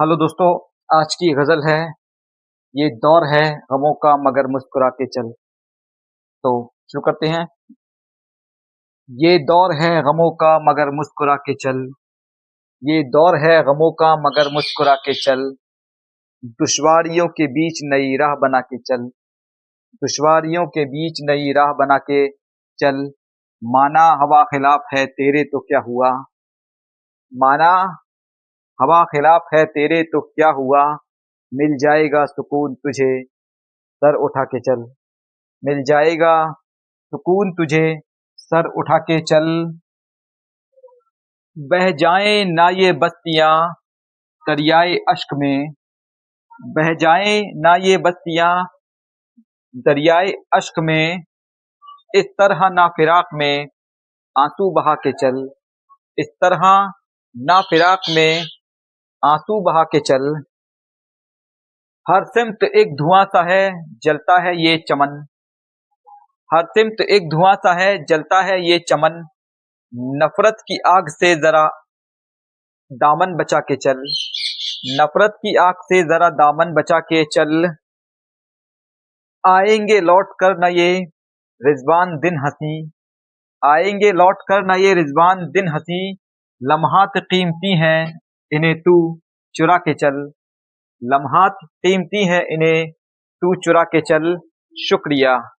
Hello दोस्तों, आज की गज़ल है। ये दौर है गमों का मगर मुस्कुरा के चल। तो शुरू करते हैं। ये दौर है गमों का मगर मुस्कुरा के चल। ये दौर है गमों का मगर मुस्कुरा के चल। दुश्वारियों के बीच नई राह बना के चल। दुश्वारियों के बीच नई राह बना के चल। माना हवा खिलाफ है तेरे तो क्या हुआ? माना हवा खिलाफ है तेरे तो क्या हुआ? मिल जाएगा सुकून तुझे। सर उठा के चल। मिल जाएगा सुकून तुझे। सर उठा के चल। बह जाए ना ये बस्तियाँ दरियाए अश्क में। बह जाए ना ये बस्तियाँ दरियाए अश्क में। इस तरह ना फिराक में। आँसू बहा के चल। इस तरह ना फिराक में। आँसू बहा के चल। हर सिमत एक धुआँ सा है, जलता है ये चमन। हर सिमत एक धुआँ सा है, जलता है ये चमन। नफरत की आग से जरा दामन बचा के चल। नफरत की आग से जरा दामन बचा के चल। आएँगे लौट कर न ये रिजवान दिन हँसी। आएँगे लौट कर न ये रिजवान दिन हँसी। लम्हात कीमती हैं इन्हें तू चुरा के चल। लम्हात कीमती है इन्हें तू चुरा के चल। शुक्रिया।